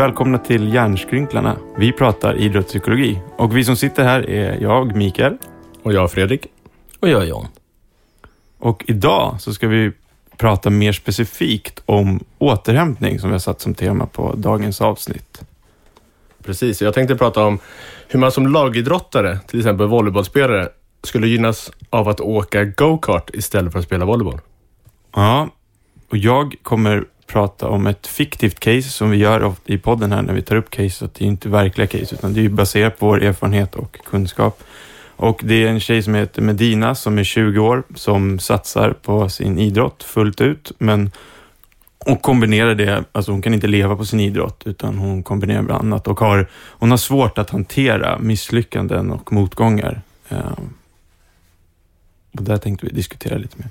Välkomna till Hjärnskrynklarna. Vi pratar idrottspsykologi och vi som sitter här är jag, Mikael. Och jag, Fredrik. Och jag, John. Och idag så ska vi prata mer specifikt om återhämtning som vi har satt som tema på dagens avsnitt. Precis, jag tänkte prata om hur man som lagidrottare, till exempel volleybollspelare, skulle gynnas av att åka go-kart istället för att spela volleyboll. Ja, och jag kommer prata om ett fiktivt case som vi gör i podden här när vi tar upp case. Så det är inte verkliga case utan det är baserat på vår erfarenhet och kunskap. Och det är en tjej som heter Medina som är 20 år som satsar på sin idrott fullt ut. Men och kombinerar det, alltså hon kan inte leva på sin idrott utan hon kombinerar bland annat och har, hon har svårt att hantera misslyckanden och motgångar. Eh, och där tänkte vi diskutera lite mer.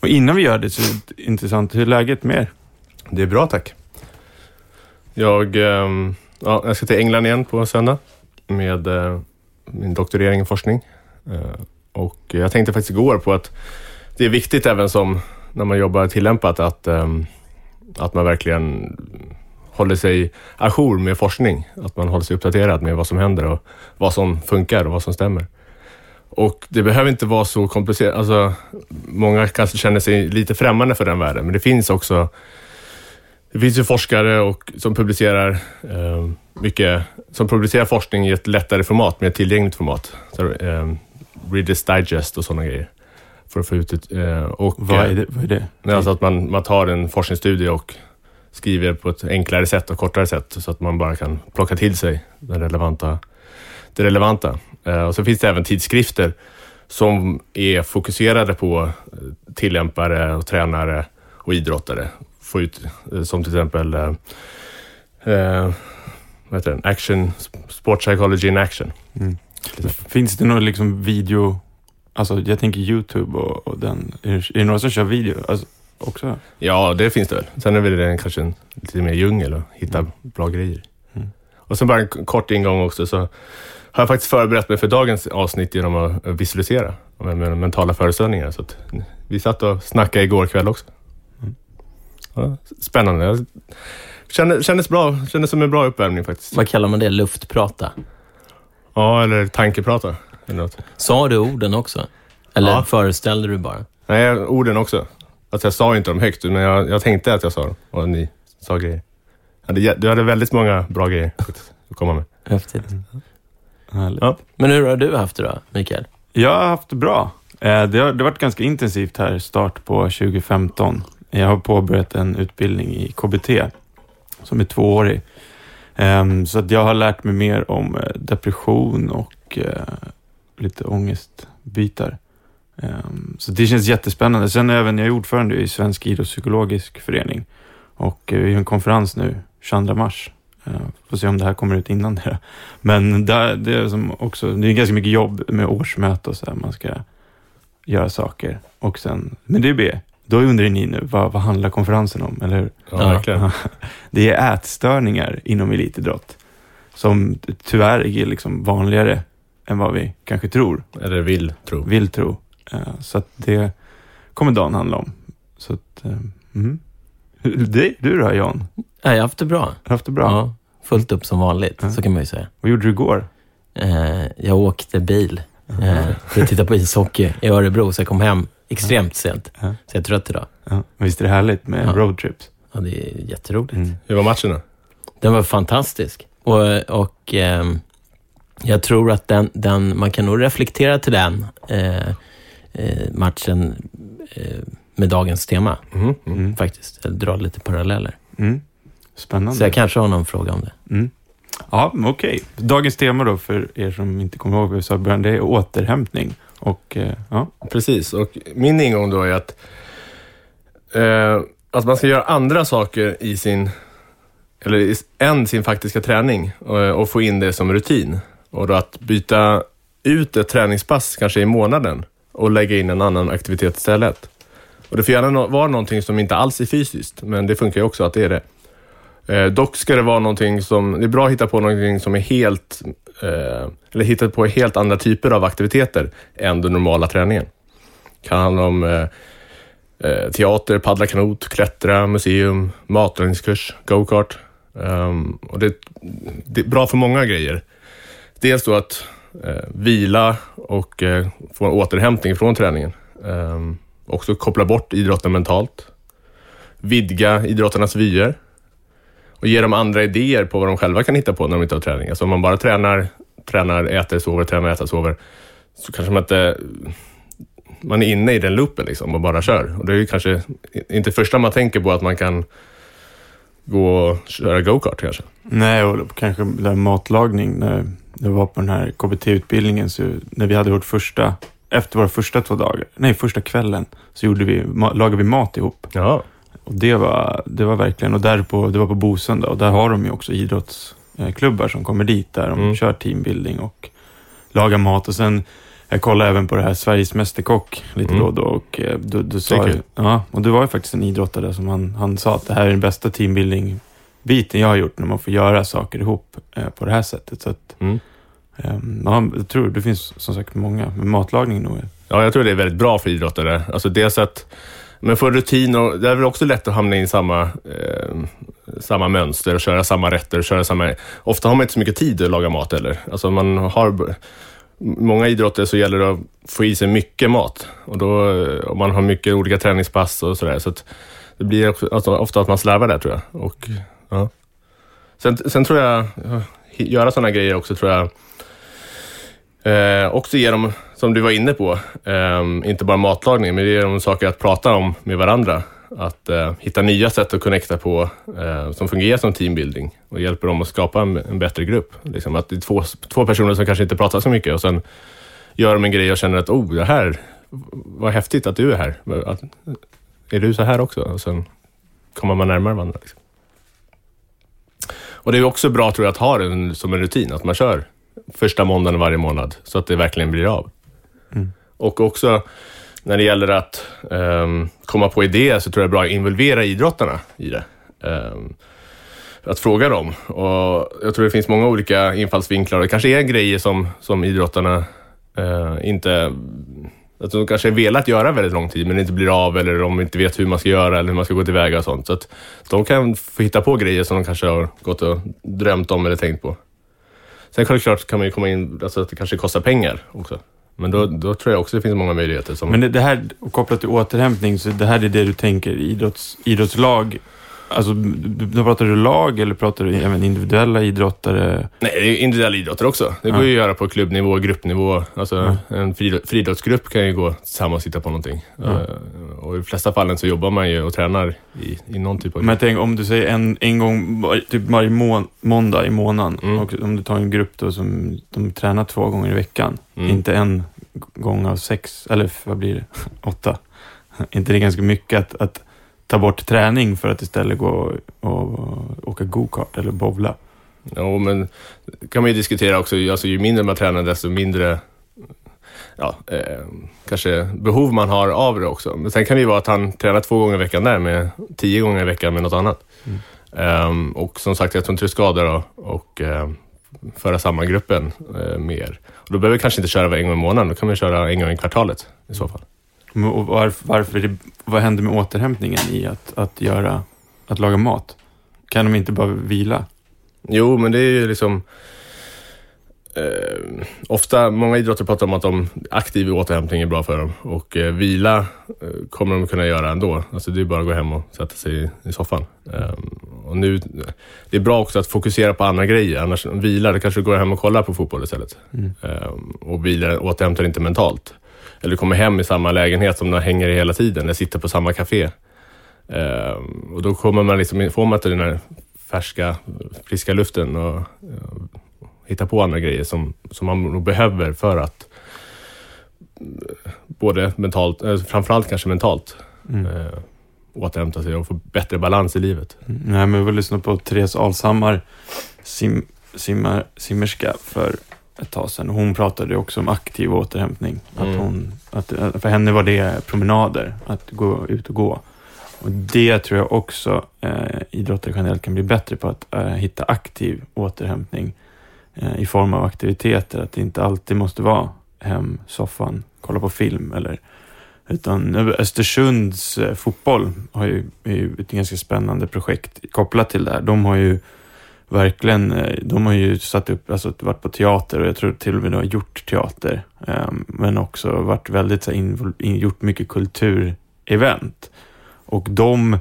Och innan vi gör det så är det intressant, hur är läget med er? Det är bra, tack. Jag, ehm, ja, jag ska till England igen på söndag med eh, min doktorering i forskning. Eh, och jag tänkte faktiskt igår på att det är viktigt även som när man jobbar tillämpat att, ehm, att man verkligen håller sig ajour med forskning. Att man håller sig uppdaterad med vad som händer och vad som funkar och vad som stämmer. Och det behöver inte vara så komplicerat. Alltså, många kanske känner sig lite främmande för den världen, men det finns också det finns ju forskare och, som publicerar eh, mycket, som publicerar forskning i ett lättare format, mer tillgängligt format. Så, eh, Reader's Digest och sådana grejer. För att få ut ett, eh, och, Vad är det? Vad är det? Alltså att man, man tar en forskningsstudie och skriver på ett enklare sätt och kortare sätt så att man bara kan plocka till sig den relevanta, det relevanta. Eh, och så finns det även tidskrifter som är fokuserade på eh, tillämpare och tränare och idrottare. Få ut, eh, som till exempel eh, vad heter den? Action, Sport Psychology in Action. Mm. Finns det någon liksom video, alltså jag tänker YouTube och, och den, är det, det några som kör video alltså, också? Ja, det finns det väl. Sen är väl det kanske en lite mer djungel att hitta Mm. bra grejer. Och sen bara en kort ingång också så har jag faktiskt förberett mig för dagens avsnitt genom att visualisera med med mentala föreställningar. Så vi satt och snackade igår kväll också. Ja, spännande. Jag Kändes, kändes bra. Kändes som en bra uppvärmning faktiskt. Vad kallar man det? Luftprata? Ja, eller tankeprata. Eller något. Sa du orden också? Eller Ja. föreställde du bara? Nej, orden också. Alltså jag sa inte dem högt, men jag, jag tänkte att jag sa dem. Och ni sa grejer. Du hade väldigt många bra grejer att komma med. Häftigt. Härligt. Ja. Men hur har du haft det då, Mikael? Jag har haft det bra. Eh, Det har, det har varit ganska intensivt här, start på 2015. Jag har påbörjat en utbildning i KBT som är tvåårig. Eh, Ehm, så att jag har lärt mig mer om eh, depression och eh, lite ångestbitar. Ehm, så det känns jättespännande. Sen även jag är ordförande i Svensk idrottspsykologisk förening och vi har en konferens nu 22 mars. Uh, får se om det här kommer ut innan det. Men där, det är som också, det är ganska mycket jobb med årsmöte och så här. Man ska göra saker och sen, men det blir då undrar ni nu, vad, vad handlar konferensen om, eller hur? Ja, verkligen. Det är ätstörningar inom elitidrott som tyvärr är liksom vanligare än vad vi kanske tror, Eller vill tro. vill tro. Eh, Så att det kommer dagen handla om. Så att, eh, mm. Du, du då Jan? Ja, jag har haft det bra. Haft det bra? Ja, fullt upp som vanligt, Ja. så kan man ju säga. Vad gjorde du igår? Eh, jag åkte bil eh, för att titta på ishockey i Örebro, så jag kom hem extremt sent. Ja. Så jag är trött idag. Ja. Visst är det härligt med Ja. roadtrips? Ja, det är jätteroligt. Mm. Hur var matchen då? Den var fantastisk. Och, och ehm, jag tror att den, den, man kan nog reflektera till den eh, eh, matchen eh, med dagens tema, mm. Mm. faktiskt. Eller dra lite paralleller. Mm. Spännande. Så jag kanske har någon fråga om det. Mm. Ja, okej. Dagens tema då, för er som inte kommer ihåg vad vi sa i början, det är återhämtning. Och eh, ja, Precis, och min ingång då är att, eh, att man ska göra andra saker i sin, eller i, än sin faktiska träning och, och få in det som rutin. Och då att byta ut ett träningspass kanske i månaden och lägga in en annan aktivitet istället. Och det får gärna no- vara någonting som inte alls är fysiskt, men det funkar ju också att det är det. Eh, dock ska det vara någonting som, det är bra att hitta på någonting som är helt, eh, eller hitta på helt andra typer av aktiviteter än den normala träningen. Det kan handla om eh, eh teater, paddla kanot, klättra, museum, matlagningskurs, go-kart. Um, och det, det är bra för många grejer. Dels då att eh, vila och eh, få en återhämtning från träningen. Um, också koppla bort idrotten mentalt. Vidga idrottarnas vyer. Och ge dem andra idéer på vad de själva kan hitta på när de inte har träning. Alltså om man bara tränar, tränar, äter, sover, tränar, äter, sover. Så kanske man inte... Man är inne i den loopen liksom och bara kör. Och det är ju kanske inte första man tänker på att man kan gå och köra go-kart kanske. nej, och kanske där matlagning, när jag var på den här KBT-utbildningen, så när vi hade vårt första, efter våra första två dagar, nej, första kvällen, så gjorde vi, lagade vi mat ihop. Ja, Och det var, det var verkligen, och där på, det var på Bosön och där har de ju också idrottsklubbar som kommer dit där de Mm. kör teambuilding och lagar mat. Och sen, jag kollade även på det här Sveriges Mästerkock lite Mm. då och då och eh, du, du sa ju, ja, och det var ju faktiskt en idrottare som han, han sa att det här är den bästa teambuilding-biten jag har gjort när man får göra saker ihop eh, på det här sättet. Så att, Mm. Ehm, ja, jag tror det finns som sagt många, men matlagning nog Ja, jag tror det är väldigt bra för idrottare. Alltså dels att men få rutin och det är väl också lätt att hamna in i samma, eh, samma mönster och köra samma rätter. Och köra samma, ofta har man inte så mycket tid att laga mat heller. Alltså man har, många idrotter så gäller det att få i sig mycket mat. Och då, eh, om man har mycket olika träningspass och sådär. Så att det blir också, alltså, ofta att man slarvar där tror jag. Och, ja. sen, sen tror jag, ja, göra sådana grejer också tror jag Eh, också ge dem, som du var inne på, eh, inte bara matlagning, men det ger dem saker att prata om med varandra. Att eh, hitta nya sätt att connecta på eh, som fungerar som teambuilding och hjälper dem att skapa en, en bättre grupp. Liksom att det är två, två personer som kanske inte pratar så mycket och sen gör de en grej och känner att oh, det här, vad häftigt att du är här. Att, är du så här också? Och sen kommer man närmare varandra. Liksom. Och det är också bra tror jag att ha det som en rutin, att man kör första måndagen varje månad så att det verkligen blir av. Mm. Och också när det gäller att ehm, komma på idéer så tror jag det är bra att involvera idrottarna i det. Ehm, att fråga dem. Och jag tror det finns många olika infallsvinklar och det kanske är grejer som, som idrottarna eh, inte att de kanske har velat göra väldigt lång tid men inte blir av eller de inte vet hur man ska göra eller hur man ska gå tillväga och sånt. Så att de kan få hitta på grejer som de kanske har gått och drömt om eller tänkt på. Sen självklart kan man ju komma in, alltså att det kanske kostar pengar också. Men då, då tror jag också det finns många möjligheter som... Men det, det här, kopplat till återhämtning, så det här är det du tänker idrotts, idrottslag Alltså, du- då pratar du lag eller pratar du även individuella idrottare? Nej, det är individuella idrotter också. Det går ju att göra på klubbnivå, gruppnivå. Alltså, En fri- friidrottsgrupp kan ju gå tillsammans och titta på någonting. Eh, och I de flesta fallen så jobbar man ju och tränar i, i någon typ av Men jag tänker, om du säger en, en gång, typ varje må, måndag i månaden, Mm. och om du tar en grupp då som de tränar två gånger i veckan, Mm. inte en gång av sex, eller vad blir det, åtta. inte det ganska mycket att, att ta bort träning för att istället gå och, åka go-kart eller bowla? Ja, men kan man ju diskutera också. Alltså, ju mindre man tränar, desto mindre ja, eh, kanske behov man har av det också. Men sen kan det ju vara att han tränar två gånger i veckan där, med tio gånger i veckan med något annat. Ehm, och som sagt, jag tror inte det skadar att och, eh, föra samman gruppen eh, mer. Och då behöver vi kanske inte köra en gång i månaden, då kan vi köra en gång i kvartalet i så fall. Och varför, varför det, vad händer med återhämtningen i att, att, göra, att laga mat? Kan de inte bara vila? Jo, men det är ju liksom... Eh, ofta, många idrotter pratar om att de aktiv återhämtning är bra för dem och eh, vila eh, kommer de kunna göra ändå. Alltså det är bara att gå hem och sätta sig i, i soffan. Eh, och nu, det är bra också att fokusera på andra grejer, annars vila, då kanske du går hem och kollar på fotboll istället. Eh, och vila återhämtar inte mentalt. Eller kommer hem i samma lägenhet som de hänger i hela tiden, eller sitter på samma café. Eh, och då kommer man liksom, får man inte den här färska, friska luften och eh, hitta på andra grejer som, som man nog behöver för att eh, både mentalt, eh, framförallt kanske mentalt, eh, återhämta sig och få bättre balans i livet. Nej, men jag vill lyssna på Therese Alshammar, sim, simmar, simmerska, för ett tag sedan. Hon pratade också om aktiv återhämtning. Att Mm. hon, att, för henne var det promenader, att gå ut och gå. Och det tror jag också eh, idrottare generellt kan bli bättre på, att eh, hitta aktiv återhämtning eh, i form av aktiviteter. Att det inte alltid måste vara hem, soffan, kolla på film eller utan Östersunds eh, fotboll har ju, är ju ett ganska spännande projekt kopplat till det här. De har ju verkligen, eh, de har ju satt upp, alltså varit på teater och jag tror till och med de har gjort teater. eh, Men också varit väldigt, så här, in, gjort mycket kulturevent. Och de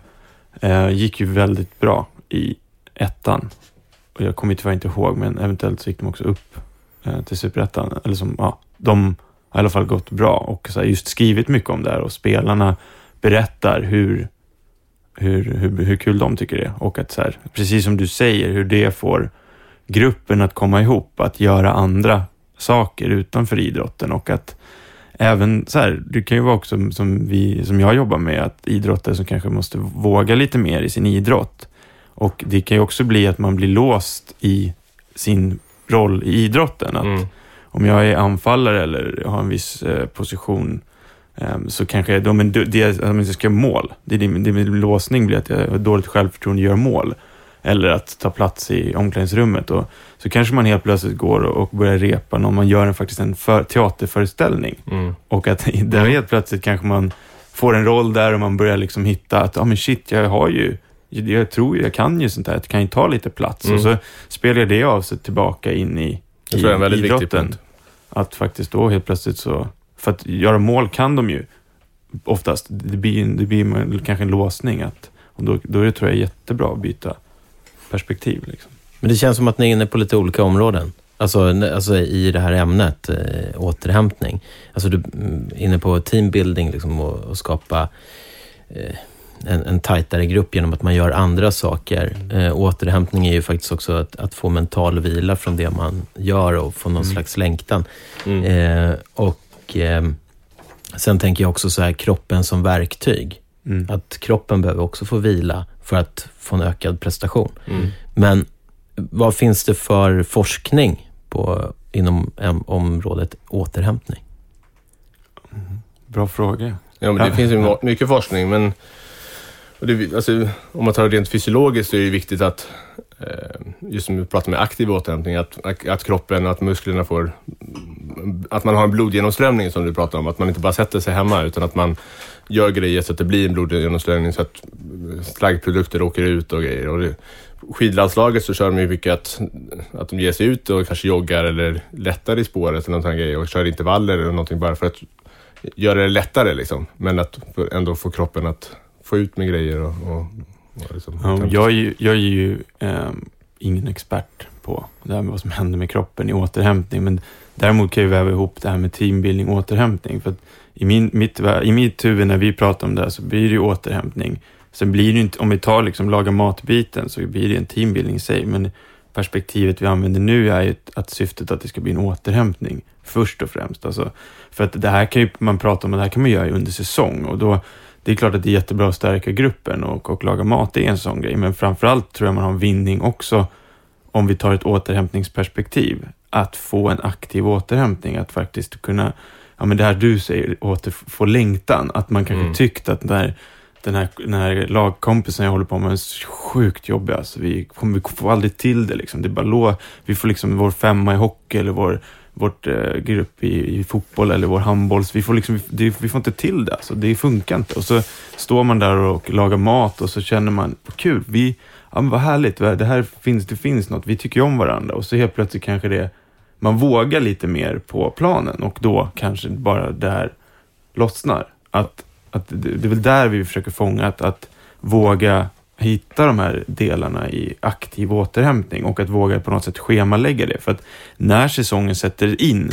eh, gick ju väldigt bra i ettan. Och jag kommer tyvärr inte ihåg, men eventuellt så gick de också upp eh, till superettan. Eller som, ja, de har i alla fall gått bra och så här, just skrivit mycket om det här och spelarna berättar hur, hur, hur, hur kul de tycker det är. Och att så här, precis som du säger, hur det får gruppen att komma ihop, att göra andra saker utanför idrotten och att även så här, det kan ju vara också som, vi, som jag jobbar med, att idrottare som kanske måste våga lite mer i sin idrott. Och det kan ju också bli att man blir låst i sin roll i idrotten. Att Mm. om jag är anfallare eller har en viss eh, position så kanske jag, då, men det, det, om jag ska göra mål, det, det, min låsning blir att jag har dåligt självförtroende och gör mål. Eller att ta plats i omklädningsrummet. Och, så kanske man helt plötsligt går och, börjar repa när man gör en, faktiskt en för, teaterföreställning. Mm. Och att där helt plötsligt kanske man får en roll där och man börjar liksom hitta att, ja ah, men shit, jag har ju, jag tror ju, jag kan ju sånt här, jag kan ju ta lite plats. Mm. Och så spelar det av sig tillbaka in i, i tror jag är en väldigt viktig idrotten. Att faktiskt då helt plötsligt så, för att göra mål kan de ju oftast. Det blir, det blir kanske en låsning att, och då, då är det, tror jag jättebra att byta perspektiv. Liksom. Men det känns som att ni är inne på lite olika områden. Alltså, alltså i det här ämnet, eh, återhämtning. Alltså du mm, är inne på teambuilding liksom, och, och skapa eh, en, en tajtare grupp genom att man gör andra saker. Eh, återhämtning är ju faktiskt också att, att få mental vila från det man gör och få någon slags längtan. Mm. Eh, och eh, sen tänker jag också så här, kroppen som verktyg. Mm. Att kroppen behöver också få vila för att få en ökad prestation. Mm. Men vad finns det för forskning på, inom em, området återhämtning? Bra fråga. Ja, men det Ja. finns ju mycket forskning, men och det, alltså, om man tar det rent fysiologiskt så är det viktigt att, Eh, just som vi pratar med aktiv återhämtning, att, att, kroppen, att musklerna får, att man har en blodgenomströmning som du pratar om, att man inte bara sätter sig hemma utan att man gör grejer så att det blir en blodgenomströmning så att eh, slaggprodukter åker ut och grejer. Och det, skidlandslaget så kör de ju mycket att, att de ger sig ut och kanske joggar eller lättar i spåret eller någon grej och kör intervaller eller någonting bara för att göra det lättare liksom. Men att ändå få kroppen att få ut med grejer och Och liksom, Ja, jag, är ju, jag är ju ehm, ingen expert på det här med vad som händer med kroppen i återhämtning, men däremot kan jag väva ihop det här med teambuilding och återhämtning. För i, min, mitt, I mitt huvud när vi pratar om det här så blir det ju återhämtning. Sen blir det inte, om vi tar liksom laga matbiten så blir det en teambuilding i sig, men perspektivet vi använder nu är ju att syftet att det ska bli en återhämtning först och främst. Alltså, för att det här kan ju man prata om, och det här kan man göra under säsong och då det är klart att det är jättebra att stärka gruppen och, och laga mat, det är en sån grej, men framförallt tror jag man har en vinning också om vi tar ett återhämtningsperspektiv, att få en aktiv återhämtning, att faktiskt kunna, ja men det här du säger, åter, få längtan, att man kanske Mm. tyckt att där, den här, den här lagkompisen jag håller på med är sjukt jobbig, alltså vi, vi får aldrig till det liksom, det är bara lå, vi får liksom vår femma i hockey eller vår vårt eh, grupp i, i fotboll eller vår handboll, så vi får, liksom, vi, vi får inte till det. Alltså, det funkar inte. Och så står man där och lagar mat och så känner man, vad kul, vi, ja, men vad härligt, det här finns, det finns något, vi tycker ju om varandra. Och så helt plötsligt kanske det, man vågar lite mer på planen och då kanske bara det här lossnar. Att, att det, det är väl där vi försöker fånga, att, att våga hitta de här delarna i aktiv återhämtning och att våga på något sätt schemalägga det. För att när säsongen sätter in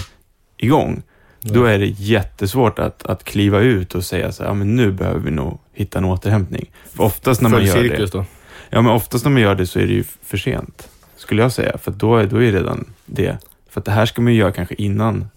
igång, då är det jättesvårt att, att kliva ut och säga så här, ja men nu behöver vi nog hitta en återhämtning. För oftast när man gör cirkus det, då. ja men oftast när man gör det så är det ju för sent, skulle jag säga. För då, är, då är redan det. För att det här ska man ju göra kanske innan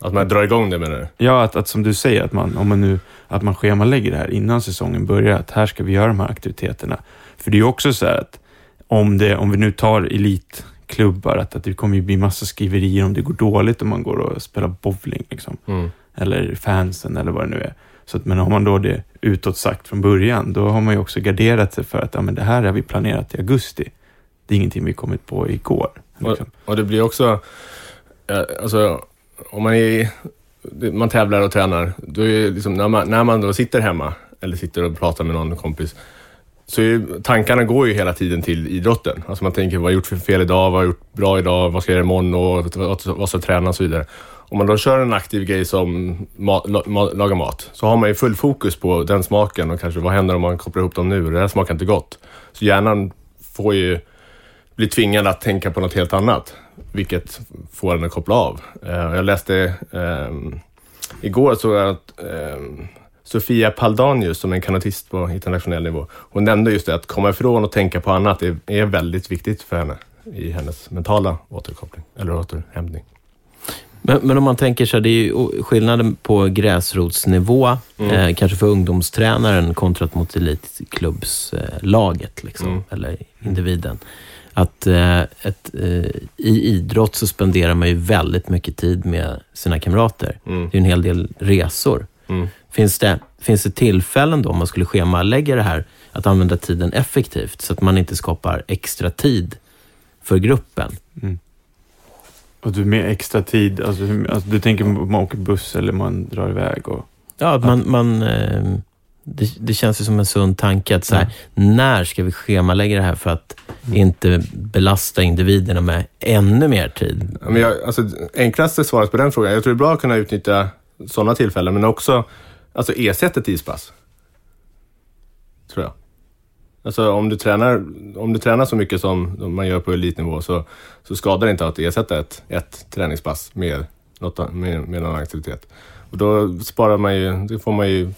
Att man drar igång det menar du? Ja, att, att som du säger, att man, om man nu, att man schemalägger det här innan säsongen börjar, att här ska vi göra de här aktiviteterna. För det är ju också så här att om, det, om vi nu tar elitklubbar, att, att det kommer ju bli massa skriverier om det går dåligt om man går och spelar bowling, liksom. Mm. eller fansen eller vad det nu är. Så att, men har man då det utåt sagt från början, då har man ju också garderat sig för att ja, men det här har vi planerat i augusti. Det är ingenting vi kommit på igår. Och, Liksom. och det blir också, alltså om man är, man tävlar och tränar, då är liksom, när, man, när man då sitter hemma eller sitter och pratar med någon kompis, så är ju, tankarna går ju hela tiden till idrotten. Alltså man tänker, vad har jag gjort för fel idag? Vad har jag gjort bra idag? Vad ska jag göra imorgon? Och vad, vad ska jag träna? Och så vidare. Om man då kör en aktiv grej som ma, la, ma, laga mat, så har man ju full fokus på den smaken och kanske vad händer om man kopplar ihop dem nu? Det här smakar inte gott. Så hjärnan får ju bli tvingad att tänka på något helt annat, vilket får en att koppla av. Eh, jag läste ehm, igår så att ehm, Sofia Paldanius, som är en kanotist på internationell nivå, hon nämnde just det att komma ifrån och tänka på annat är, är väldigt viktigt för henne i hennes mentala återkoppling, eller återhämtning. Men, men om man tänker sig, det är ju skillnaden på gräsrotsnivå, eh, kanske för ungdomstränaren kontra mot elitklubbslaget, liksom, Mm. eller individen. Att eh, ett, eh, i idrott så spenderar man ju väldigt mycket tid med sina kamrater. Mm. Det är en hel del resor. Mm. Finns det, finns det tillfällen då, om man skulle schemalägga det här, att använda tiden effektivt så att man inte skapar extra tid för gruppen? Och du med extra tid, alltså, alltså, du tänker man åker buss eller man drar iväg och Ja, att man, man, eh, det, det känns ju som en sund tanke att så här, när ska vi schemalägga det här för att inte belasta individerna med ännu mer tid? Men jag, alltså, enklaste svaret på den frågan, jag tror det är bra att kunna utnyttja sådana tillfällen, men också alltså, ersätta ett ispass. Tror jag. Alltså om du tränar, om du tränar så mycket som man gör på elitnivå så, så skadar det inte att ersätta ett, ett träningspass med, något, med, med någon aktivitet. Och då sparar man ju, då får man ju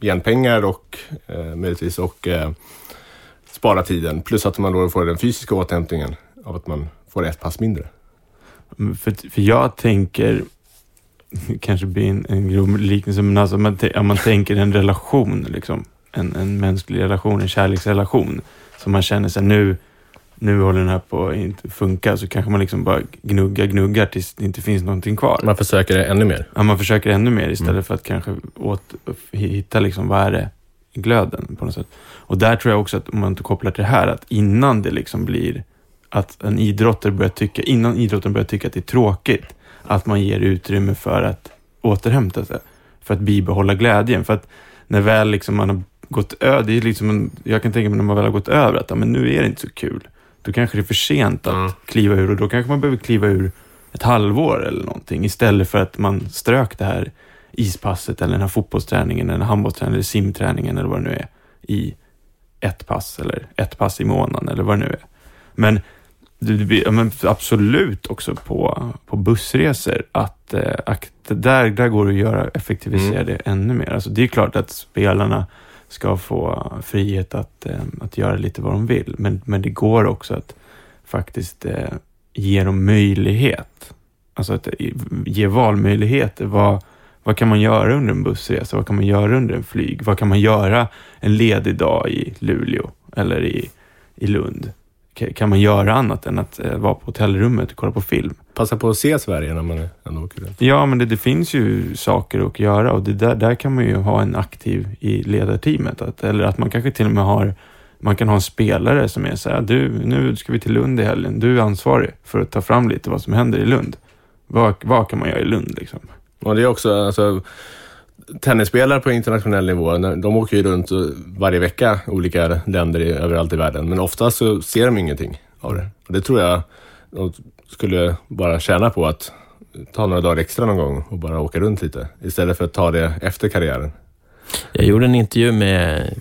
igen pengar och eh, möjligtvis och eh, spara tiden. Plus att man då får den fysiska återhämtningen av att man får ett pass mindre. Mm, För, för jag tänker, kanske blir en, en grov liknelse, men alltså man, tän- om man tänker en relation, liksom, en, en mänsklig relation, en kärleksrelation, som man känner sig nu, nu håller den här på att inte funka, så kanske man liksom bara gnuggar, gnuggar tills det inte finns någonting kvar. Man försöker det ännu mer. Ja, man försöker ännu mer istället Mm. för att kanske åt, hitta liksom, vad är det i glöden på något sätt. Och där tror jag också att om man inte kopplar till det här, att innan det liksom blir att en idrottare börjar tycka, innan idrotten börjar tycka att det är tråkigt, att man ger utrymme för att återhämta sig, för att bibehålla glädjen. För att när väl liksom man har gått över, det är liksom en, jag kan tänka mig när man väl har gått över att ja, men nu är det inte så kul. Då kanske det är för sent att Mm. kliva ur och då kanske man behöver kliva ur ett halvår eller någonting istället för att man strök det här ispasset eller den här fotbollsträningen eller handbollsträningen eller simträningen eller vad det nu är i ett pass eller ett pass i månaden eller vad det nu är. Men, det blir, men absolut också på, på bussresor att, eh, att där, där går det att göra, effektivisera Mm. det ännu mer. Alltså det är klart att spelarna ska få frihet att, eh, att göra lite vad de vill, men, men det går också att faktiskt eh, ge dem möjlighet. Alltså att ge valmöjligheter. Vad, vad kan man göra under en bussresa? Vad kan man göra under en flyg? Vad kan man göra en ledig dag i Luleå eller i, i Lund? Ka- Kan man göra annat än att eh, vara på hotellrummet och kolla på film? Passa på att se Sverige när man ändå åker runt. Ja, men det, det finns ju saker att göra och det där, där kan man ju ha en aktiv i ledarteamet. Att, eller att man kanske till och med har man kan ha en spelare som är så här, du, nu ska vi till Lund i helgen. Du är ansvarig för att ta fram lite vad som händer i Lund. Vad, vad kan man göra i Lund liksom? Och det är också, alltså, tennisspelare på internationell nivå, de åker ju runt varje vecka olika länder i, överallt i världen. Men oftast så ser de ingenting av det. Och det tror jag de skulle bara tjäna på att ta några dagar extra någon gång och bara åka runt lite. Istället för att ta det efter karriären. Jag gjorde en intervju med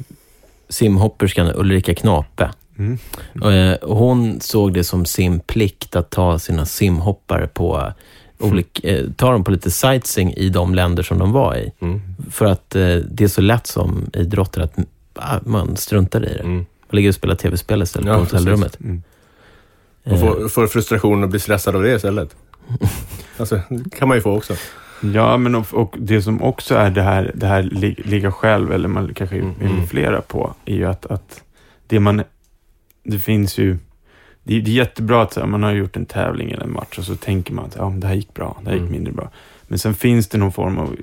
simhopperskan Ulrika Knape. Mm. Och, och hon såg det som sin plikt att ta sina simhoppare på olika, eh, ta dem på lite sightseeing i de länder som de var i. Mm. För att eh, det är så lätt som idrottare att ah, man struntar i det. Mm. Man ligger och spelar tv-spel istället Ja, på hotellrummet. Mm. Och Eh, får, får frustration och blir stressad av det istället. Alltså, det kan man ju få också. Ja, men och, och det som också är det här, det här li, ligga själv, eller man kanske är Mm. flera på, är ju att, att det man, det finns ju, det, det är jättebra att här, man har gjort en tävling eller en match och så tänker man att ja, det här gick bra, det här gick Mm. mindre bra. Men sen finns det någon form av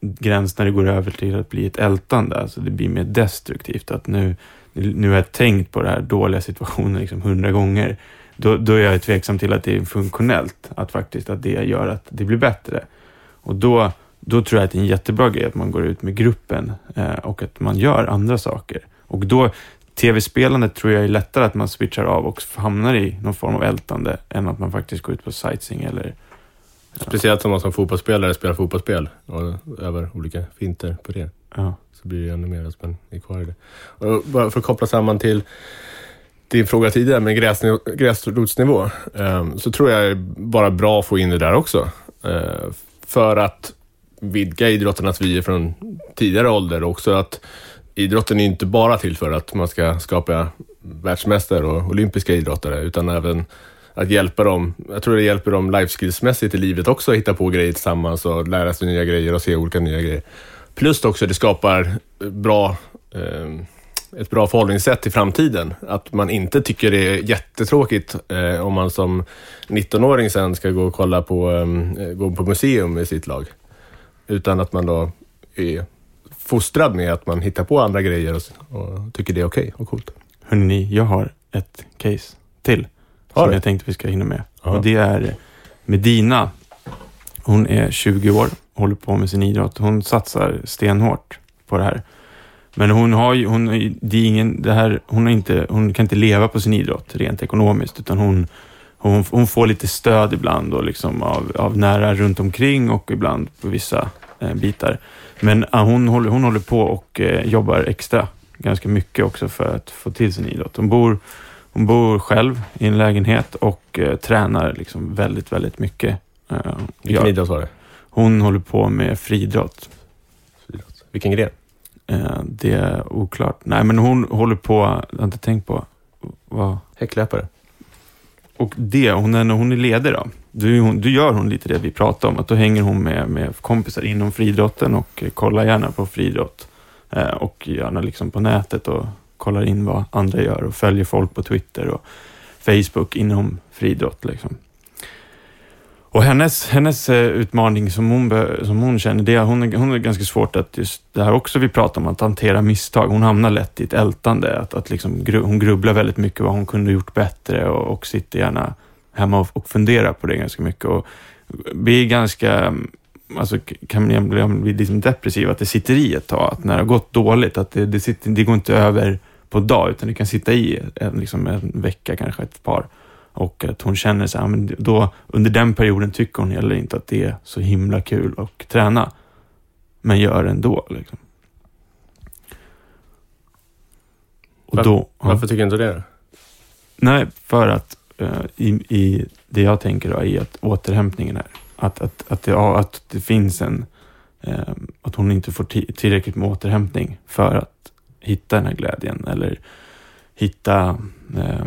gräns när det går över till att bli ett ältande, alltså det blir mer destruktivt. Att nu, nu har jag tänkt på den här dåliga situationen liksom hundra gånger. Då, då är jag tveksam till att det är funktionellt, att faktiskt att det gör att det blir bättre. Och då, då tror jag att det är en jättebra grej att man går ut med gruppen eh, och att man gör andra saker. Och då, tv-spelandet tror jag är lättare att man switchar av och hamnar i någon form av ältande än att man faktiskt går ut på sightseeing eller... Speciellt som man som fotbollsspelare spelar fotbollsspel och över olika finter på det. Ja. Så blir det ännu mer att man är kvar i det. Och bara för att koppla samman till din fråga tidigare med gräsrotsnivå. ehm, så tror jag är bara bra att få in det där också. Eh, för att vidga idrottarnas vyer från tidigare ålder också att idrotten är inte bara till för att man ska skapa världsmästare och olympiska idrottare utan även att hjälpa dem. Jag tror det hjälper dem life skills-mässigt i livet också att hitta på grejer tillsammans och lära sig nya grejer och se olika nya grejer. Plus också det skapar eh, bra, eh, ett bra förhållningssätt till framtiden. Att man inte tycker det är jättetråkigt eh, om man som 19-åring sen ska gå och kolla på, eh, gå på museum med sitt lag. Utan att man då är fostrad med att man hittar på andra grejer och, och tycker det är okej och coolt. Hörrni, jag har ett case till Har som jag tänkte vi ska hinna med. Ja. Och det är Medina. Hon är 20 år, håller på med sin idrott. Hon satsar stenhårt på det här. Men hon har ju, hon, det är ingen, det här, hon, har inte, hon kan inte leva på sin idrott rent ekonomiskt, utan hon, hon, hon får lite stöd ibland och liksom av, av nära runt omkring och ibland på vissa bitar. Men hon, håller, hon håller på och eh, jobbar extra ganska mycket också för att få till sin idrott. Hon bor, hon bor själv i en lägenhet och eh, tränar liksom väldigt, väldigt mycket. Eh, Vilken idrott var det? hon håller på med friidrott. Vilken gren? Eh, det är oklart. Nej, men hon håller på, jag har inte tänkt på vad... Häcklöpare? Och det, hon är, när hon är ledig då, då, hon, då gör hon lite det vi pratade om, att då hänger hon med, med kompisar inom friidrotten och kollar gärna på friidrott. Eh, och gärna liksom på nätet och kollar in vad andra gör och följer folk på Twitter och Facebook inom friidrott. Liksom. Och hennes, hennes eh, utmaning som hon, som hon känner, det är hon, är hon är ganska svårt att, just det här också vi pratar om, att hantera misstag. Hon hamnar lätt i ett ältande, att, att liksom, hon grubblar väldigt mycket vad hon kunde gjort bättre och, och sitter gärna hemma och, och funderar på det ganska mycket. Och blir ganska, mm, alltså kan man bli, bli liksom depressiv, att det sitter i ett tag, att när det har gått dåligt, att det, det, sitter, det går inte över på en dag, utan det kan sitta i en, liksom en vecka, kanske ett par. Och att hon känner så här, men då, under den perioden tycker hon heller inte att det är så himla kul att träna. Men gör det ändå. Liksom. Och Var, då, ja. Varför tycker du inte det? Nej, för att eh, i, i det jag tänker då är att återhämtningen är att, att, att, det, ja, att det finns en eh, att hon inte får ti- tillräckligt med återhämtning för att hitta den här glädjen eller hitta eh,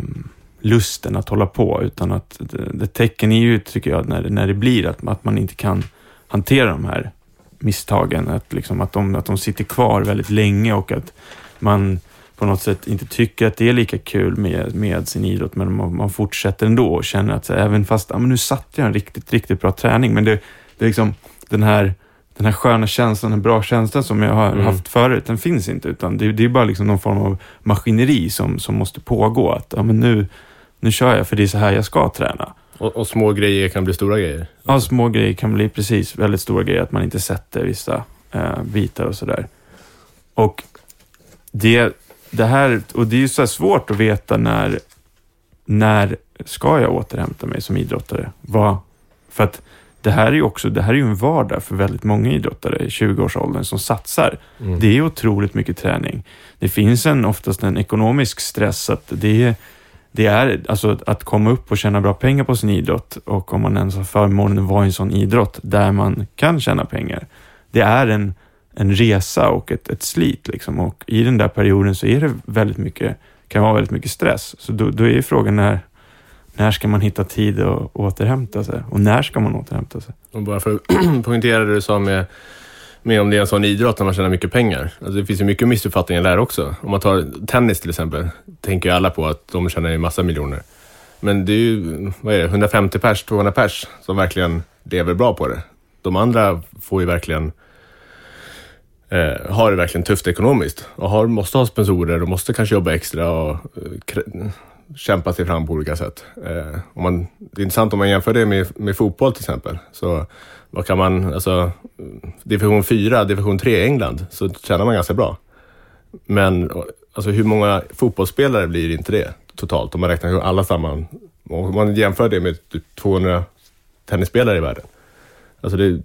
lusten att hålla på utan att det, det tecken är ju, tycker jag, när, det- när det blir att, att man inte kan hantera de här misstagen, att, liksom, att, de, att de sitter kvar väldigt länge och att man på något sätt inte tycker att det är lika kul med, med sin idrott, men man, man fortsätter ändå och känner att så, även fast ja, men nu satte jag en riktigt, riktigt bra träning, men det, det är liksom den här, den här sköna känslan, den bra känslan som jag har Mm. haft förut, den finns inte, utan det, det är bara liksom någon form av maskineri som, som måste pågå. Att ja, men nu, nu kör jag, för det är så här jag ska träna. Och, och små grejer kan bli stora grejer. Ja, små grejer kan bli precis väldigt stora grejer, att man inte sätter vissa eh, bitar och sådär. Och det, det här, och det är ju så svårt att veta när, när ska jag återhämta mig som idrottare? Vad, för att det här är ju också, det här är ju en vardag för väldigt många idrottare i 20-årsåldern som satsar. Mm. Det är otroligt mycket träning. Det finns en, oftast en ekonomisk stress att det är, det är alltså att komma upp och tjäna bra pengar på sin idrott och om man ens har förmånen att vara i en sån idrott där man kan tjäna pengar. Det är en, en resa och ett, ett slit liksom och i den där perioden så är det väldigt mycket, kan vara väldigt mycket stress. Så då, då är frågan när, när ska man hitta tid att återhämta sig och när ska man återhämta sig? Och bara för att poängtera det du sa med, med om det är en sån idrott när man tjänar mycket pengar. Alltså det finns ju mycket missuppfattningar där också. Om man tar tennis till exempel, tänker ju alla på att de tjänar ju massa miljoner. Men det är ju, vad är det, 150 pers, 200 pers som verkligen lever bra på det. De andra får ju verkligen eh, har det verkligen tufft ekonomiskt och har, måste ha sponsorer och måste kanske jobba extra och eh, kämpa sig fram på olika sätt. Eh, om man, det är intressant om man jämför det med, med fotboll till exempel. Så vad kan man, alltså division 4, division 3 i England, så tjänar man ganska bra. Men alltså, hur många fotbollsspelare blir inte det totalt? Om man räknar alla samman. Om man jämför det med typ 200 tennisspelare i världen. Alltså det,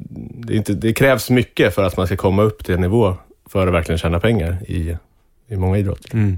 det, inte, det krävs mycket för att man ska komma upp till en nivå för att verkligen tjäna pengar i, i många idrotter. Mm.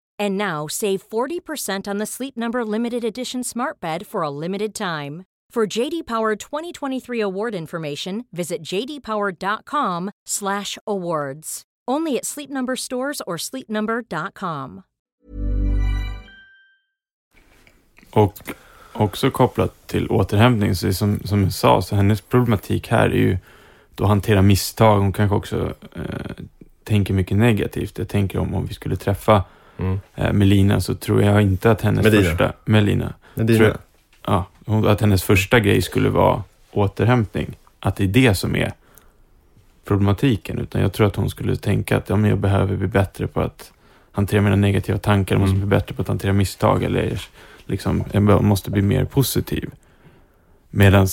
And now save 40% on the Sleep Number limited edition Smart Bed for a limited time. For JD Power 2023 award information, visit jdpower.com/awards. Only at Sleep Number stores or sleepnumber.com. Och också kopplat till återhämtning, så är det som, som jag sa, så hennes problematik här är ju att hantera misstag. Hon kanske också eh, tänker mycket negativt. Jag tänker om, om vi skulle träffa Mm. eh, Melina så tror jag inte att hennes Medina. första... Melina. Medina. Tror jag- Ja, hon- att hennes första grej skulle vara återhämtning. Att det är det som är problematiken. Utan jag tror att hon skulle tänka att ja, men jag behöver bli bättre på att hantera mina negativa tankar. Jag måste Mm. bli bättre på att hantera misstag. Eller liksom, jag måste bli mer positiv. Medan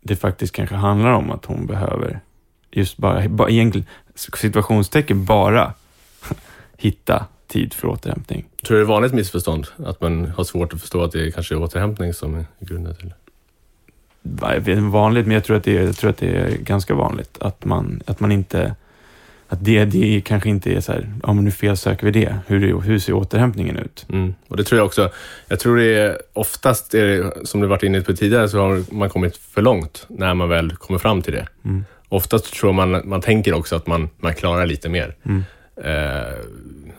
det faktiskt kanske handlar om att hon behöver just bara, bara egentligen, situationstecken, bara hitta tid för återhämtning. Tror du det är vanligt missförstånd? Att man har svårt att förstå att det kanske är återhämtning som är grunden till det? Jag vet inte vanligt, men jag tror att det är, jag tror att det är ganska vanligt att man, att man inte att det, det kanske inte är så här, ja men nu felsöker vi det. Hur, hur ser återhämtningen ut? Mm. Och det tror jag också. Jag tror det är oftast, är det, som du varit inne på tidigare, så har man kommit för långt när man väl kommer fram till det. Mm. Oftast tror man, man tänker också att man, man klarar lite mer. Mm. Eh,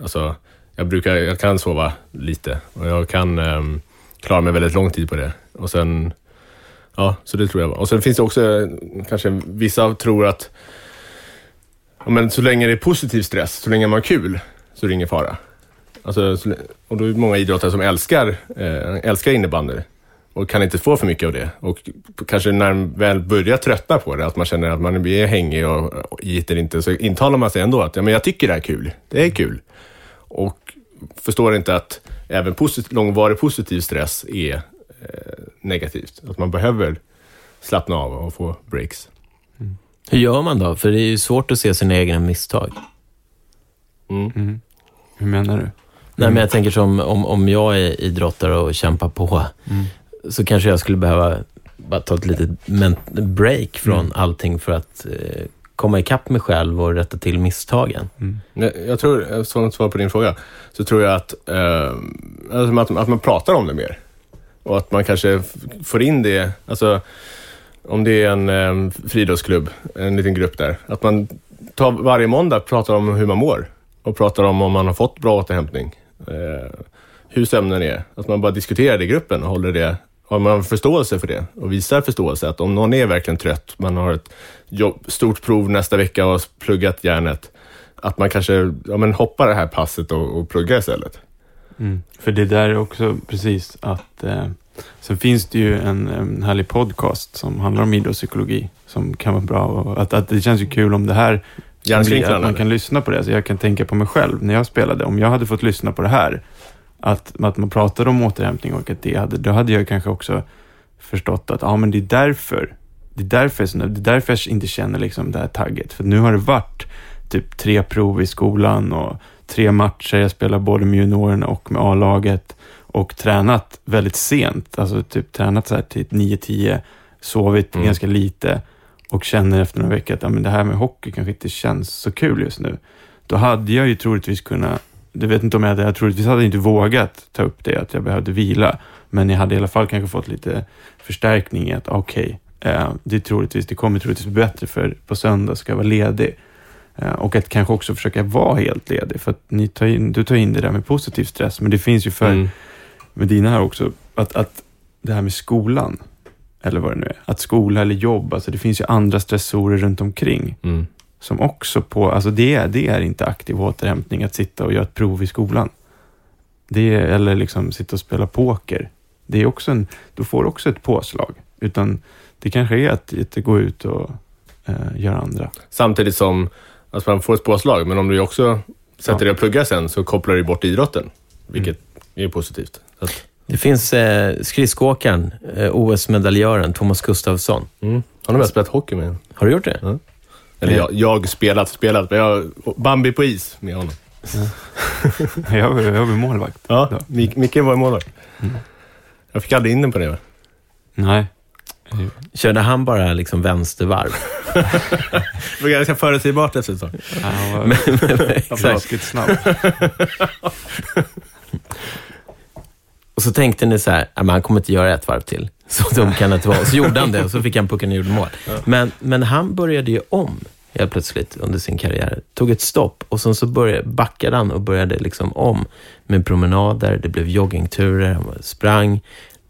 alltså, jag, brukar, jag kan sova lite och jag kan eh, klara mig väldigt lång tid på det. Och sen, ja, så det tror jag. Och sen finns det också, kanske vissa tror att Ja, men så länge det är positiv stress, så länge man har kul, så är det ingen fara. Alltså, och då är det många idrottare som älskar, eh, älskar innebandy och kan inte få för mycket av det. Och kanske när man väl börjar tröttna på det, att man känner att man blir hängig och, och inte, så intalar man sig ändå att ja, men jag tycker det här är kul. Det är kul. Och förstår inte att även posit långvarig positiv stress är eh, negativt. Att man behöver slappna av och få breaks. Hur gör man då? För det är ju svårt att se sina egna misstag. Mm. Mm. Hur menar du? Nej, men jag tänker som om, om jag är idrottare och kämpar på, Mm. så kanske jag skulle behöva bara ta ett litet break från Mm. allting för att eh, komma ikapp mig själv och rätta till misstagen. Mm. Jag, tror, som ett svar på din fråga, så tror jag att, eh, alltså att, att man pratar om det mer. Och att man kanske får in det, alltså om det är en eh, friidrottsklubb, en liten grupp där, att man tar varje måndag pratar om hur man mår och pratar om om man har fått bra återhämtning. Eh, hur sömnen är. Att man bara diskuterar det i gruppen och håller det, har man förståelse för det och visar förståelse att om någon är verkligen trött, man har ett jobb, stort prov nästa vecka och har pluggat järnet, att man kanske ja, men hoppar det här passet och, och pluggar istället. Mm. För det där är också precis att eh, sen finns det ju en, en härlig podcast som handlar om idrottspsykologi som kan vara bra. Och att, att det känns ju kul om det här att man kan lyssna på det. Så jag kan tänka på mig själv när jag spelade. Om jag hade fått lyssna på det här, att, att man pratade om återhämtning och att det hade, då hade jag kanske också förstått att ja, men det är därför det är därför, jag, det är därför jag inte känner liksom det här tagget. För nu har det varit typ tre prov i skolan och tre matcher. Jag spelar både med juniorerna och med A-laget och tränat väldigt sent. Alltså typ tränat så här till 9-10, sovit Mm. ganska lite och känner efter några veckor att ja, men det här med hockey kanske inte känns så kul just nu. Då hade jag ju troligtvis kunnat, det vet inte om jag hade, jag troligtvis hade inte vågat ta upp det, att jag behövde vila. Men jag hade i alla fall kanske fått lite förstärkning i att okej, eh, det, troligtvis, det kommer troligtvis bli bättre för på söndag ska jag vara ledig. Eh, och att kanske också försöka vara helt ledig. För att tar in, du tar in det där med positiv stress, men det finns ju för Mm. med dina här också, att, att det här med skolan, eller vad det nu är, att skola eller jobb, alltså det finns ju andra stressorer runt omkring Mm. Som också på, alltså det, är- det är inte aktiv återhämtning att sitta och göra ett prov i skolan. Det är, eller liksom sitta och spela poker. Det är också en, du får också ett påslag, utan det kanske är att, att gå ut och eh, göra andra. Samtidigt som alltså man får ett påslag, men om du också sätter Ja. dig och pluggar sen så kopplar du bort idrotten, vilket är positivt. Så att, Det finns eh, skridskoåkaren, eh, OS-medaljören Thomas Gustafsson. mm. Han har väl spelat hockey med Har du gjort det? Eller jag, jag spelat, spelat, men jag Bambi på is med honom. Jag, var- jag var målvakt. Ja. Mik Micke var målvakt. Jag fick aldrig in den på det. Va? Nej. Körde han bara liksom vänstervarv? Det var ganska förutsägbart tag. Han var Exakt. läskigt snabb. Och så tänkte ni så här, "Ja, men han kommer inte göra ett varv till. Så dum kan det inte vara. Så gjorde han det och så fick han pucken och gjorde mål. Men, men han började ju om helt plötsligt under sin karriär. Tog ett stopp och sen så började, backade han och började liksom om med promenader, det blev joggingturer, han sprang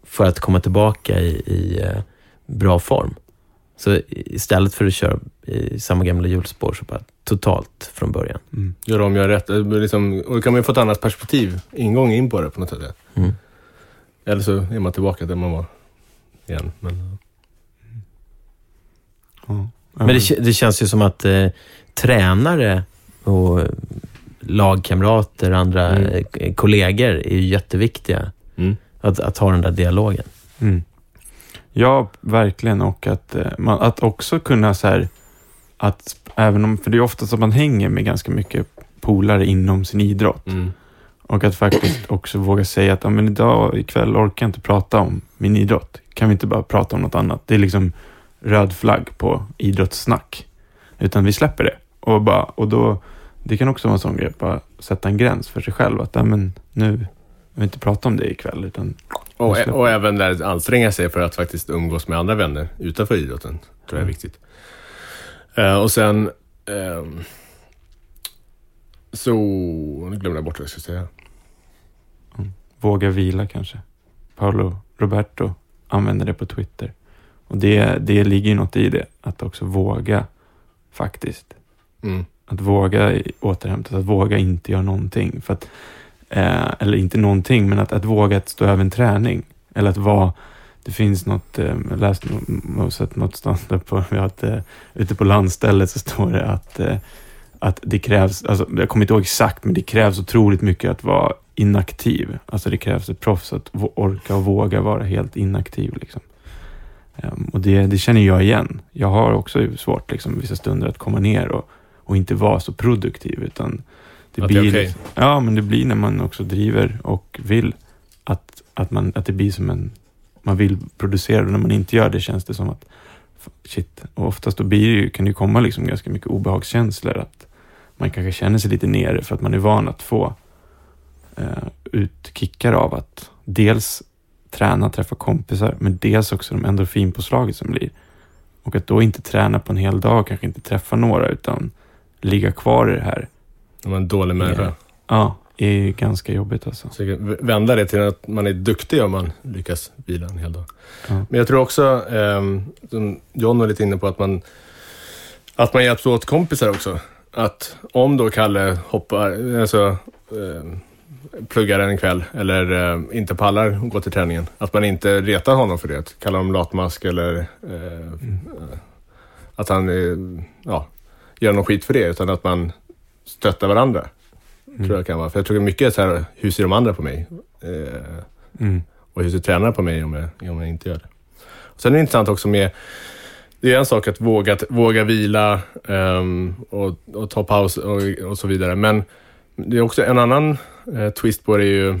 för att komma tillbaka i, i eh, bra form. Så istället för att köra i samma gamla hjulspår så bara totalt från början. Gör om, gör rätt. Blir Liksom, och då kan man ju få ett annat perspektiv, ingång in på det på något sätt. Mm. Eller så är man tillbaka där man var igen. Men, Ja. Men det, det känns ju som att eh, tränare och lagkamrater, andra Mm. eh, kollegor är ju jätteviktiga. mm. Att, att ha den där dialogen. Mm. Ja, verkligen. Och att, eh, man, att också kunna så här, att även om, för det är ofta så att man hänger med ganska mycket polare inom sin idrott. Mm. Och att faktiskt också våga säga att ja, men idag, ikväll orkar jag inte prata om min idrott. Kan vi inte bara prata om något annat? Det är liksom röd flagg på idrottssnack. Utan vi släpper det. Och, bara, och då, det kan också vara en sån grej, bara sätta en gräns för sig själv. Att ja, men nu, vill inte prata om det ikväll. Utan Och, och även där anstränga sig för att faktiskt umgås med andra vänner utanför idrotten. tror jag är viktigt. Eh, och sen... ehm, så... Nu glömde jag bort vad jag skulle säga. våga vila kanske. Paolo Roberto använder det på Twitter. Och det, det ligger ju något i det, att också våga faktiskt. Mm. Att våga återhämta sig, att våga inte göra någonting. För att, eh, eller inte någonting, men att, att våga att stå över en träning. Eller att vara, det finns något, eh, jag läste och sett någonstans där på, att, eh, ute på landstället så står det att, eh, att det krävs, alltså, jag kommer inte ihåg exakt, men det krävs otroligt mycket att vara inaktiv. Alltså det krävs ett proffs att orka och våga vara helt inaktiv. Liksom. Ehm, och det, det känner jag igen. Jag har också svårt liksom, vissa stunder att komma ner och, och inte vara så produktiv. Utan det Att det är blir, okej. Ja, men det blir när man också driver och vill att, att, man, att det blir som en... Man vill producera och när man inte gör det känns det som att shit. Och oftast då blir det ju, kan det komma liksom ganska mycket obehagskänslor. Att man kanske känner sig lite nere för att man är van att få eh, ut kickar av att dels träna, träffa kompisar, men dels också de endorfinpåslaget som blir. Och att då inte träna på en hel dag, kanske inte träffa några, utan ligga kvar i det här. Om man är en dålig människa. Ja. Ja, är ganska jobbigt alltså. Så vända det till att man är duktig om man lyckas vila en hel dag. Ja. Men jag tror också, ehm, som John var lite inne på, att man, att man hjälps åt kompisar också. Att om då Kalle hoppar, alltså ehm, pluggar en kväll eller ehm, inte pallar att gå till träningen, att man inte retar honom för det. Att kalla honom latmask eller eh, att han eh, ja, gör någon skit för det, utan att man stöttar varandra. Tror jag kan vara. För jag tror mycket är så här, hur ser de andra på mig? Eh, Mm. och hur ser tränare på mig om jag, om jag inte gör det? Och sen är det intressant också med, det är en sak att våga, våga vila um, och, och ta paus och, och så vidare. Men det är också en annan eh, twist på det är ju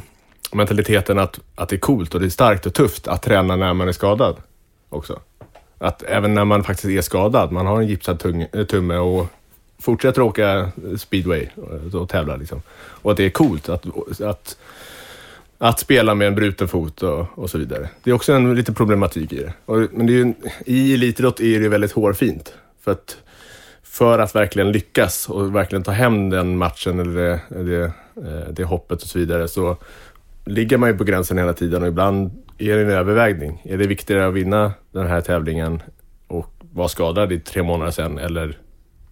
mentaliteten att, att det är coolt och det är starkt och tufft att träna när man är skadad också. Att även när man faktiskt är skadad, man har en gipsad tung, eh, tumme och fortsätter åka speedway och, och tävla. Liksom. Och att det är coolt att, att att spela med en bruten fot och, och så vidare. Det är också en liten problematik i det. Och, men det är ju, i elitidrott är det väldigt hårfint. För att, för att verkligen lyckas och verkligen ta hem den matchen eller det, det, eh, det hoppet och så vidare så ligger man ju på gränsen hela tiden och ibland är det en övervägning. Är det viktigare att vinna den här tävlingen och vara skadad i tre månader sedan eller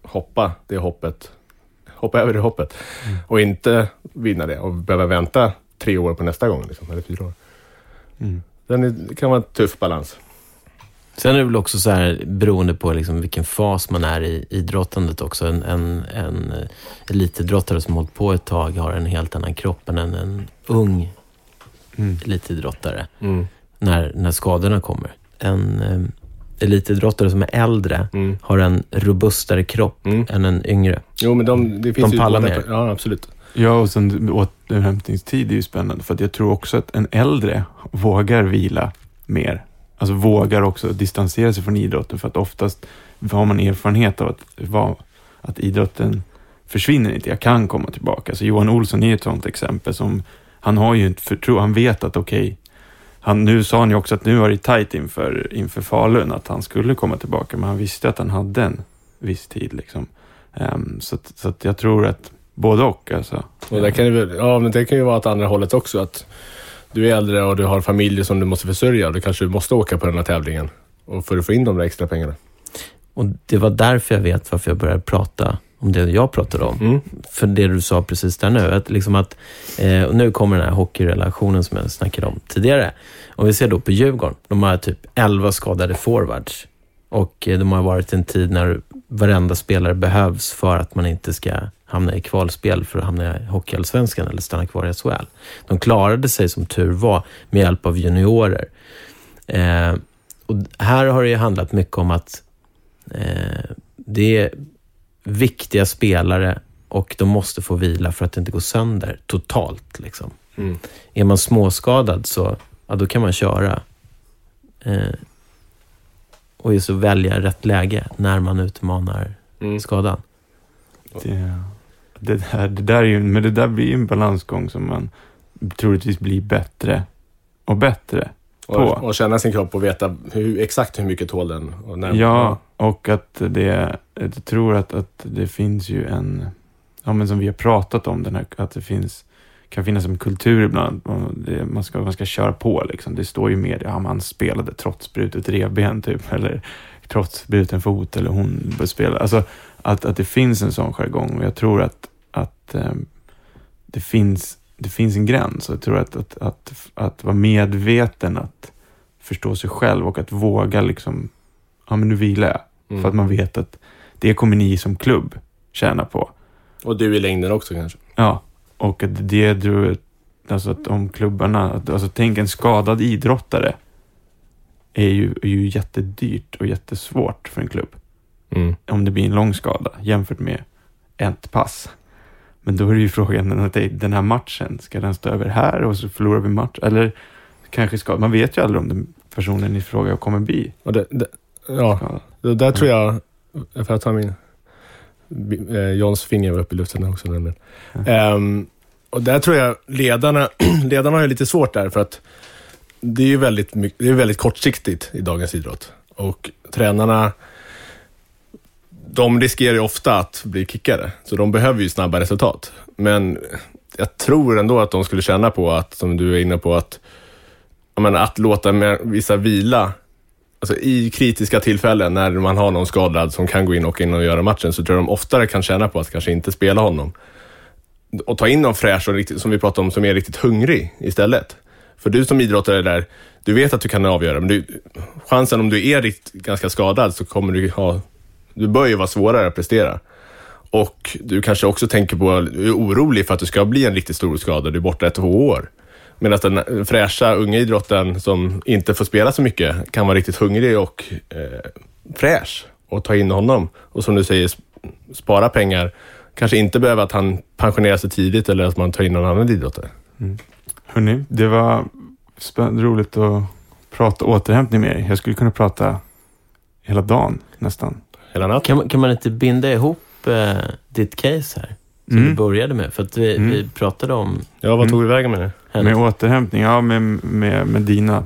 hoppa det hoppet, hoppa över det hoppet och inte vinna det och behöva vänta tre år på nästa gång, liksom, eller fyra år. Mm. Den kan vara en tuff balans. Sen är det väl också så här, beroende på liksom vilken fas man är i idrottandet också. En, en, en eh, elitidrottare som hållit på ett tag har en helt annan kropp än en, en ung Mm. elitidrottare när, när skadorna kommer. En eh, elitidrottare som är äldre Mm. har en robustare kropp Mm. än en yngre. Jo, men de, det finns De pallar mer. Ja, absolut. Ja, och sen återhämtningstid är ju spännande för att jag tror också att en äldre vågar vila mer. Alltså vågar också distansera sig från idrotten för att oftast har man erfarenhet av att, att idrotten försvinner inte. Jag kan komma tillbaka. Så Johan Olsson är ju ett sådant exempel som han har ju inte förtro, han vet att okej, han, nu sa han ju också att nu var det tajt inför, inför Falun, att han skulle komma tillbaka, men han visste att han hade en viss tid. Liksom. Um, så att, så att jag tror att både och. Alltså. Och det kan ju, väl- ja, men det kan ju vara åt andra hållet också. Att du är äldre och du har familj som du måste försörja. och Då kanske du måste åka på den här tävlingen. Och för att få in de där extra pengarna. Och det var därför jag vet varför jag började prata om det jag pratade om. Mm. För det du sa precis där nu. Att liksom att, eh, och nu kommer den här hockeyrelationen som jag snackade om tidigare. Om vi ser då på Djurgården. De har typ 11 skadade forwards. Och eh, de har varit en tid när varenda spelare behövs för att man inte ska hamna i kvalspel för att hamna i Hockeyallsvenskan eller stanna kvar i SHL. De klarade sig som tur var med hjälp av juniorer. Eh, och här har det ju handlat mycket om att eh, det är viktiga spelare och de måste få vila för att det inte går sönder totalt. Liksom. Mm. Är man småskadad så ja, då kan man köra. Eh, och just att välja rätt läge när man utmanar Mm. skadan. Det, det, där, det där är ju, men det där blir ju en balansgång som man troligtvis blir bättre och bättre på. Och, och känna sin kropp och veta hur, exakt hur mycket tål den. Och när, Ja, och att det, jag tror att, att det finns ju en, ja men som vi har pratat om, den här, att det finns, kan finnas en kultur ibland, det, man, ska, man ska köra på liksom. Det står ju mer, ja man spelade trots brutet revben typ, eller trots bruten fot, eller hon bör spela. Alltså att, att det finns en sån jargong och jag tror att, att ehm, det, finns, det finns en gräns. Jag tror att, att, att, att vara medveten, att förstå sig själv och att våga liksom, ja men nu vilar jag. Mm. För att man vet att det kommer ni som klubb tjäna på. Och du i längden också kanske. Ja, och att det tror alltså att om klubbarna, alltså tänk en skadad idrottare är ju, är ju jättedyrt och jättesvårt för en klubb. Mm. Om det blir en lång skada jämfört med ett pass. Men då är det ju frågan, den här matchen, ska den stå över här och så förlorar vi match? Eller kanske ska, man vet ju aldrig om den personen i fråga kommer bli Och det, det, ja, skadad. det där tror jag, för att ta min... Eh, Johns finger var uppe i luften också nämligen. Ehm, och där tror jag ledarna, ledarna har ju lite svårt där för att det är ju väldigt, det är väldigt kortsiktigt i dagens idrott. Och tränarna, de riskerar ju ofta att bli kickade. Så de behöver ju snabba resultat. Men jag tror ändå att de skulle känna på att, som du är inne på, att, menar, att låta vissa vila Alltså i kritiska tillfällen när man har någon skadad som kan gå in och in och göra matchen så tror jag de oftare kan känna på att kanske inte spela honom. Och ta in någon fräsch och riktigt, som vi pratade om, som är riktigt hungrig istället. För du som idrottare där, du vet att du kan avgöra, men du, chansen om du är riktigt, ganska skadad så kommer du ha, du bör ju vara svårare att prestera. Och du kanske också tänker på, du är orolig för att du ska bli en riktigt stor skada, du är borta ett, två år. Medan den fräscha unga idrotten som inte får spela så mycket kan vara riktigt hungrig och eh, fräsch och ta in honom. Och som du säger, spara pengar. Kanske inte behöva att han pensionerar sig tidigt eller att man tar in någon annan idrottare. Mm. Hörni, det var roligt att prata återhämtning med er. Jag skulle kunna prata hela dagen nästan. Hela natten. Kan, man- kan man inte binda ihop eh, ditt case här? Som Mm. du började med. För att vi, Mm. vi pratade om Ja, vad tog vi vägen med det? henne. Med återhämtning, ja med, med, med dina.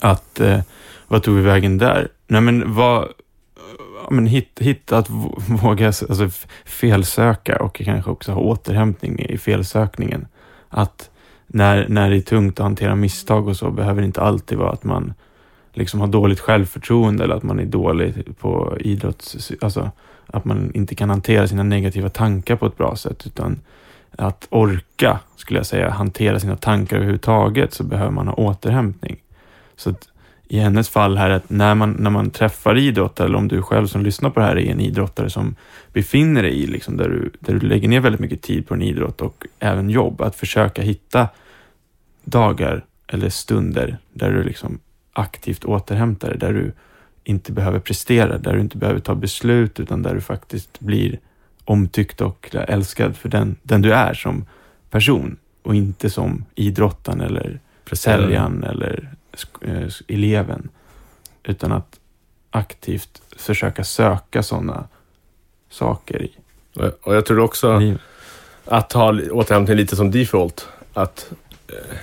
Att, eh, vad tog vi vägen där? Nej men vad, ja, men hit, hitta att våga alltså, felsöka och kanske också ha återhämtning i felsökningen. Att när, när det är tungt att hantera misstag och så behöver det inte alltid vara att man liksom har dåligt självförtroende eller att man är dålig på idrotts... Alltså att man inte kan hantera sina negativa tankar på ett bra sätt utan att orka, skulle jag säga, hantera sina tankar överhuvudtaget så behöver man ha återhämtning. Så att i hennes fall här, att när man, när man träffar idrottare, eller om du själv som lyssnar på det här är en idrottare som befinner dig i, liksom, där, du, där du lägger ner väldigt mycket tid på en idrott och även jobb, att försöka hitta dagar eller stunder där du liksom aktivt återhämtar dig, där du inte behöver prestera, där du inte behöver ta beslut, utan där du faktiskt blir omtyckt och älskad för den, den du är som person och inte som idrottaren eller säljaren eller eh, eleven. Utan att aktivt försöka söka sådana saker i Och- Och jag tror också livet. att ha återhämtning lite som default. Att eh,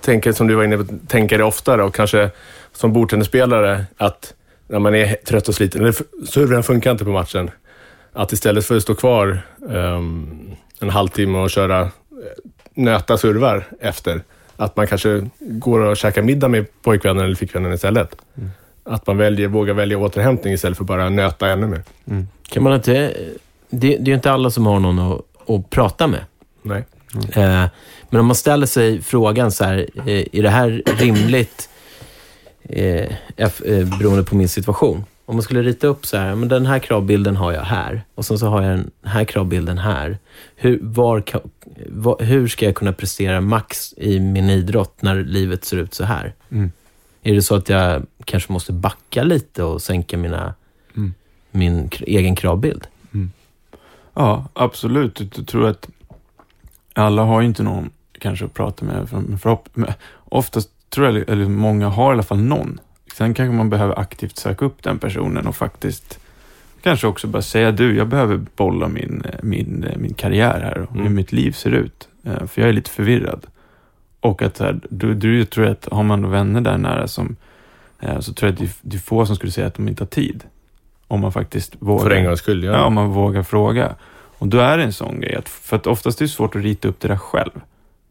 tänka, som du var inne på, tänka det oftare och kanske som bordtennisspelare att när man är trött och sliten, eller servern funkar inte på matchen, att istället för att stå kvar ehm, en halvtimme och köra eh, nöta servar efter, att man kanske går och käkar middag med pojkvännen eller flickvännen istället. Att man väljer, vågar välja återhämtning istället för bara nöta ännu mer. Kan man inte... Det, det är ju inte alla som har någon att, att prata med. Nej. Eh, men om man ställer sig frågan så här, eh, är det här rimligt eh, eh, beroende på min situation? Om man skulle rita upp så här, men den här kravbilden har jag här och sen så har jag den här kravbilden här. Hur, var, ka- va- hur ska jag kunna prestera max i min idrott när livet ser ut så här? Mm. Är det så att jag kanske måste backa lite och sänka mina, Mm. min egen kravbild? Ja, absolut. Jag tror att alla har ju inte någon kanske att prata med. För, men oftast tror jag, eller många har i alla fall någon. Sen kanske man behöver aktivt söka upp den personen och faktiskt kanske också bara säga du, jag behöver bolla min, min, min karriär här och hur Mm. mitt liv ser ut. Eh, För jag är lite förvirrad. Och att så här, du, du tror att har man vänner där nära som, eh, så tror jag att det är få som skulle säga att de inte har tid. Om man faktiskt vågar. För en gångs skull, ja. Ja, om man vågar fråga. Och då är det en sån grej, att, för att oftast är det svårt att rita upp det där själv.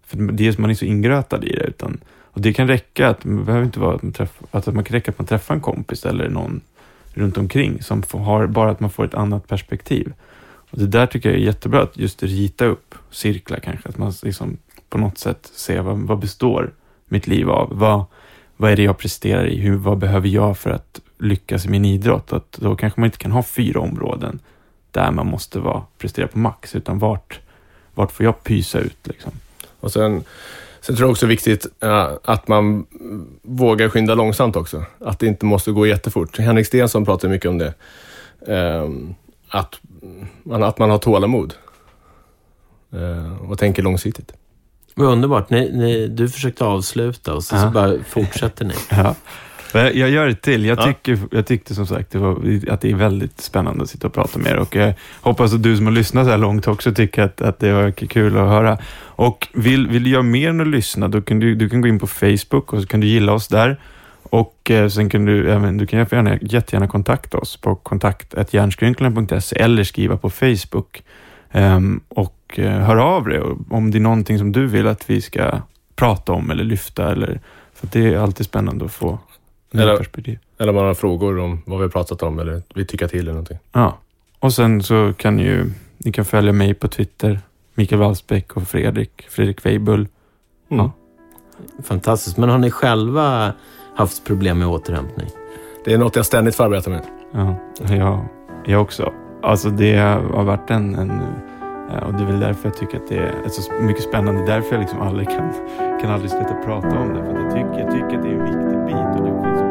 För det är, man är så ingrötad i det. Utan, och det kan räcka, att, behöver inte vara att man, träffar, att man kan räcka att man träffar en kompis eller någon runt omkring som får, har, bara att man får ett annat perspektiv. Och det där tycker jag är jättebra, att just rita upp cirklar kanske. Att man liksom på något sätt ser vad, vad består mitt liv av? Vad, vad är det jag presterar i? Hur, vad behöver jag för att lyckas i min idrott? Att då kanske man inte kan ha fyra områden där man måste vara, prestera på max, utan vart, vart får jag pysa ut? Liksom? Och sen, sen tror jag också det är viktigt eh, att man vågar skynda långsamt också. Att det inte måste gå jättefort. Henrik Stensson pratar mycket om det. Ehm, att, man, att man har tålamod. Eh, och tänker långsiktigt. Underbart. Ni, ni, du försökte avsluta och så, så Ja. bara fortsätter ni. Ja. Jag gör det till. Jag, Ja. tycker, jag tyckte som sagt det var, att det är väldigt spännande att sitta och prata med er och jag hoppas att du som har lyssnat så här långt också tycker att, att det var kul att höra. Och vill, vill du göra mer än att lyssna, då kan du, du kan gå in på Facebook och så kan du gilla oss där. Och eh, sen kan du, även, du kan gärna, jättegärna kontakta oss på kontakt.hjärnskrynklarna.se eller skriva på Facebook. Ehm, och eh, hör av dig om det är någonting som du vill att vi ska prata om eller lyfta. Eller, för det är alltid spännande att få Eller- perspektiv. Eller man har frågor om vad vi har pratat om eller vill tycka till eller någonting. Ja. Och sen så kan ni ju, ni kan följa mig på Twitter, Mikael Wallsbäck och Fredrik, Fredrik Weibull. Mm. Ja. Fantastiskt. Men har ni själva haft problem med återhämtning? Det är något jag ständigt får arbeta med. Ja, jag, jag också. Alltså det har varit en, en Eh, och det är väl därför jag tycker att det är så mycket spännande. Därför jag liksom aldrig kan, kan aldrig sluta prata om det. För jag, tycker, jag tycker att det är en viktig bit och det finns